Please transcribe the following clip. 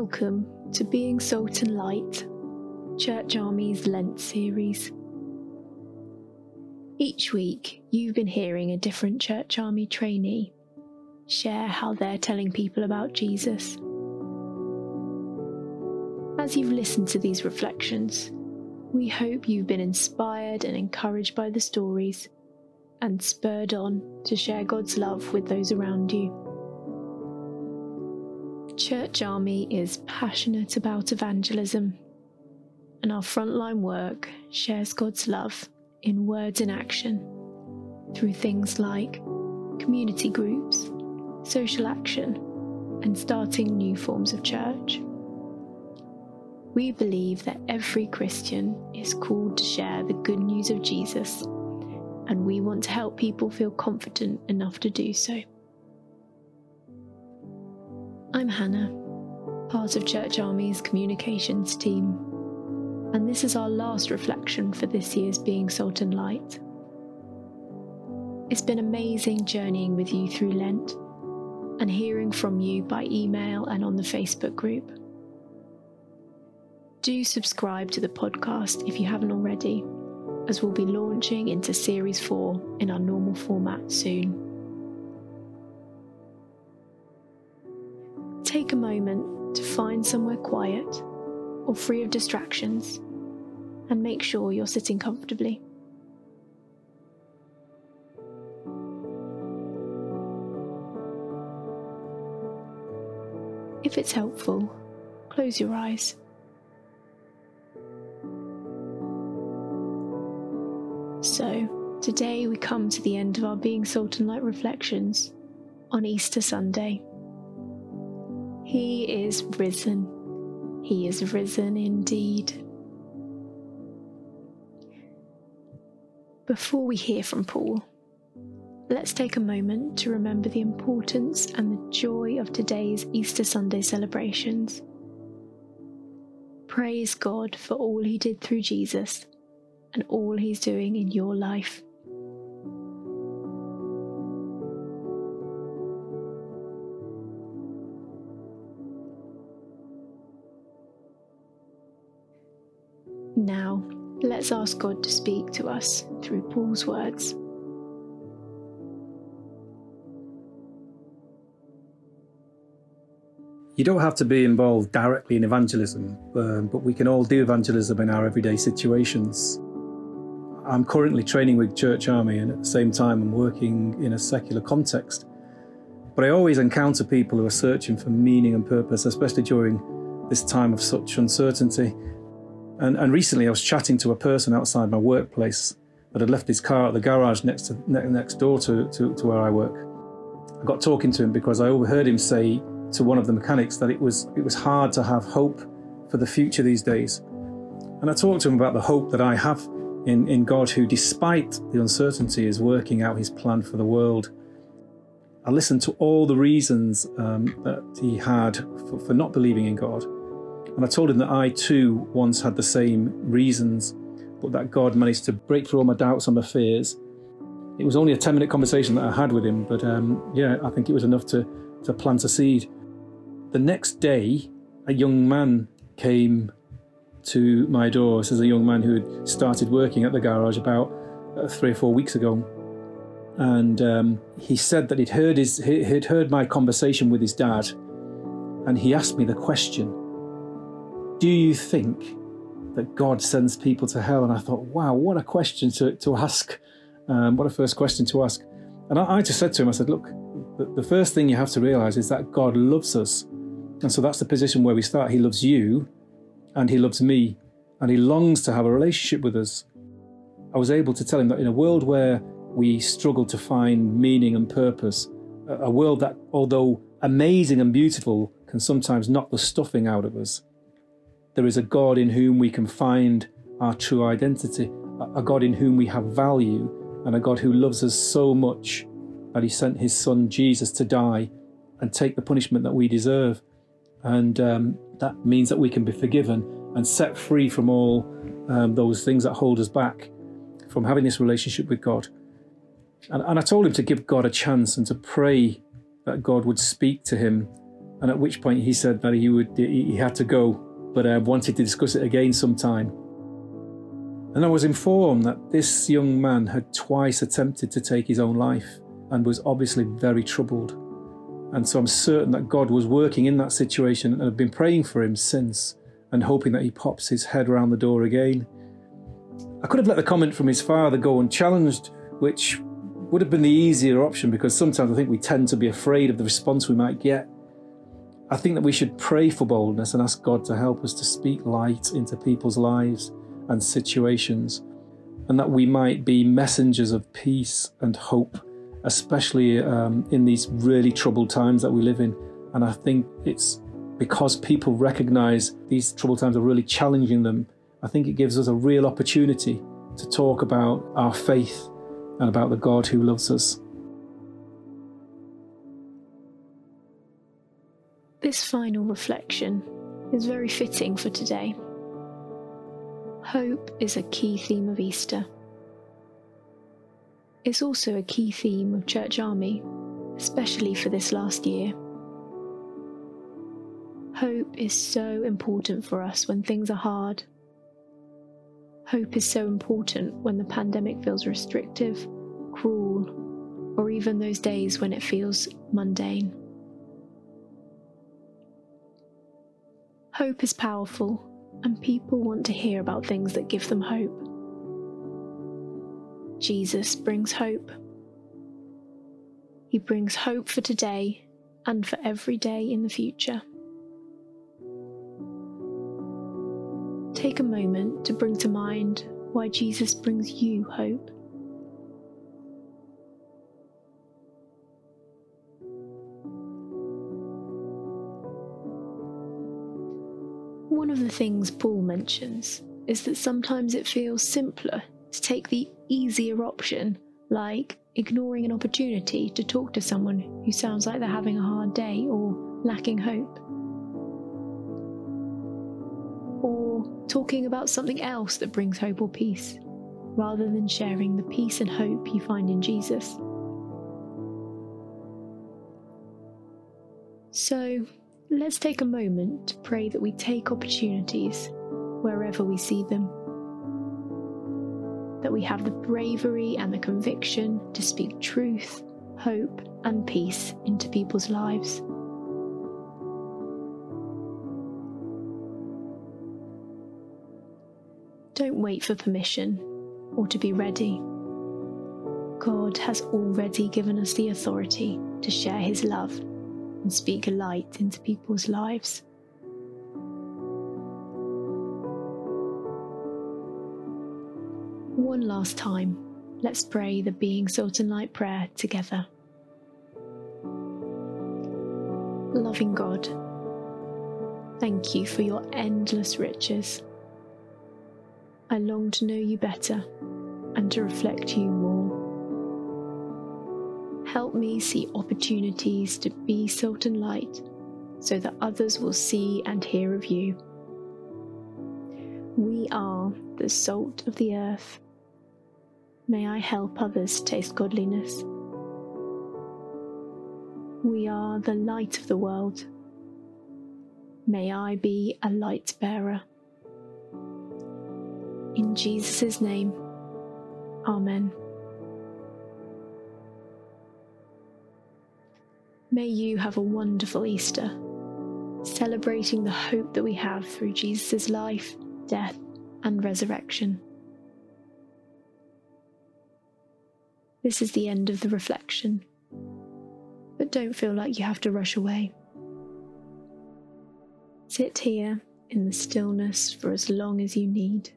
Welcome to Being Salt and Light, Church Army's Lent series. Each week, you've been hearing a different Church Army trainee share how they're telling people about Jesus. As you've listened to these reflections, we hope you've been inspired and encouraged by the stories and spurred on to share God's love with those around you. Church Army is passionate about evangelism, and our frontline work shares God's love in words and action through things like community groups, social action, and starting new forms of church. We believe that every Christian is called to share the good news of Jesus, and we want to help people feel confident enough to do so. I'm Hannah, part of Church Army's communications team, and this is our last reflection for this year's Being Salt and Light. It's been amazing journeying with you through Lent and hearing from you by email and on the Facebook group. Do subscribe to the podcast if you haven't already, as we'll be launching into Series 4 in our normal format soon. Moment to find somewhere quiet or free of distractions and make sure you're sitting comfortably. If it's helpful, close your eyes. So, today we come to the end of our Being Salt and Light reflections on Easter Sunday. He is risen. He is risen indeed. Before we hear from Paul, let's take a moment to remember the importance and the joy of today's Easter Sunday celebrations. Praise God for all He did through Jesus and all He's doing in your life. Now, let's ask God to speak to us through Paul's words. You don't have to be involved directly in evangelism, um, but we can all do evangelism in our everyday situations. I'm currently training with Church Army, and at the same time, I'm working in a secular context. But I always encounter people who are searching for meaning and purpose, especially during this time of such uncertainty. And, and recently, I was chatting to a person outside my workplace that had left his car at the garage next to next door to, to, to where I work. I got talking to him because I overheard him say to one of the mechanics that it was it was hard to have hope for the future these days. And I talked to him about the hope that I have in, in God, who, despite the uncertainty, is working out his plan for the world. I listened to all the reasons um, that he had for, for not believing in God. And I told him that I too once had the same reasons, but that God managed to break through all my doubts and my fears. It was only a 10 minute conversation that I had with him, but um, yeah, I think it was enough to, to plant a seed. The next day, a young man came to my door. This is a young man who had started working at the garage about uh, three or four weeks ago. And um, he said that he'd heard, his, he'd heard my conversation with his dad, and he asked me the question do you think that God sends people to hell? And I thought, wow, what a question to, to ask. Um, what a first question to ask. And I, I, just said to him, I said, look, the, the first thing you have to realize is that God loves us. And so that's the position where we start. He loves you and he loves me and he longs to have a relationship with us. I was able to tell him that in a world where we struggle to find meaning and purpose, a world that, although amazing and beautiful, can sometimes knock the stuffing out of us, there is a God in whom we can find our true identity, a God in whom we have value, and a God who loves us so much that he sent his son Jesus to die and take the punishment that we deserve. And um, that means that we can be forgiven and set free from all um, those things that hold us back from having this relationship with God. And, and I told him to give God a chance and to pray that God would speak to him And at which point he said that he would he had to go, but uh, wanted to discuss it again sometime. And I was informed that this young man had twice attempted to take his own life and was obviously very troubled. And so I'm certain that God was working in that situation and I've been praying for him since and hoping that he pops his head around the door again. I could have let the comment from his father go unchallenged, which would have been the easier option because sometimes I think we tend to be afraid of the response we might get. I think that we should pray for boldness and ask God to help us to speak light into people's lives and situations, and that we might be messengers of peace and hope, especially um, in these really troubled times that we live in. And I think it's because people recognize these troubled times are really challenging them. I think it gives us a real opportunity to talk about our faith and about the God who loves us. This final reflection is very fitting for today. Hope is a key theme of Easter. It's also a key theme of Church Army, especially for this last year. Hope is so important for us when things are hard Hope is so important when the pandemic feels restrictive, cruel, or even those days when it feels mundane. Hope is powerful, and people want to hear about things that give them hope. Jesus brings hope. He brings hope for today and for every day in the future. Take a moment to bring to mind why Jesus brings you hope. One of the things Paul mentions is that sometimes it feels simpler to take the easier option, like ignoring an opportunity to talk to someone who sounds like they're having a hard day or lacking hope. Or talking about something else that brings hope or peace, rather than sharing the peace and hope you find in Jesus. So, let's take a moment to pray that we take opportunities wherever we see them. That we have the bravery and the conviction to speak truth, hope, and peace into people's lives. Don't wait for permission or to be ready. God has already given us the authority to share His love and speak a light into people's lives. One last time, let's pray the Being Salt and Light prayer together. Loving God, thank you for your endless riches I long to know you better and to reflect you. Help me see opportunities to be salt and light so that others will see and hear of you. We are the salt of the earth. May I help others taste godliness. We are the light of the world. May I be a light bearer. In Jesus' name, Amen. May you have a wonderful Easter, celebrating the hope that we have through Jesus' life, death, and resurrection. This is the end of the reflection, but don't feel like you have to rush away. Sit here in the stillness for as long as you need.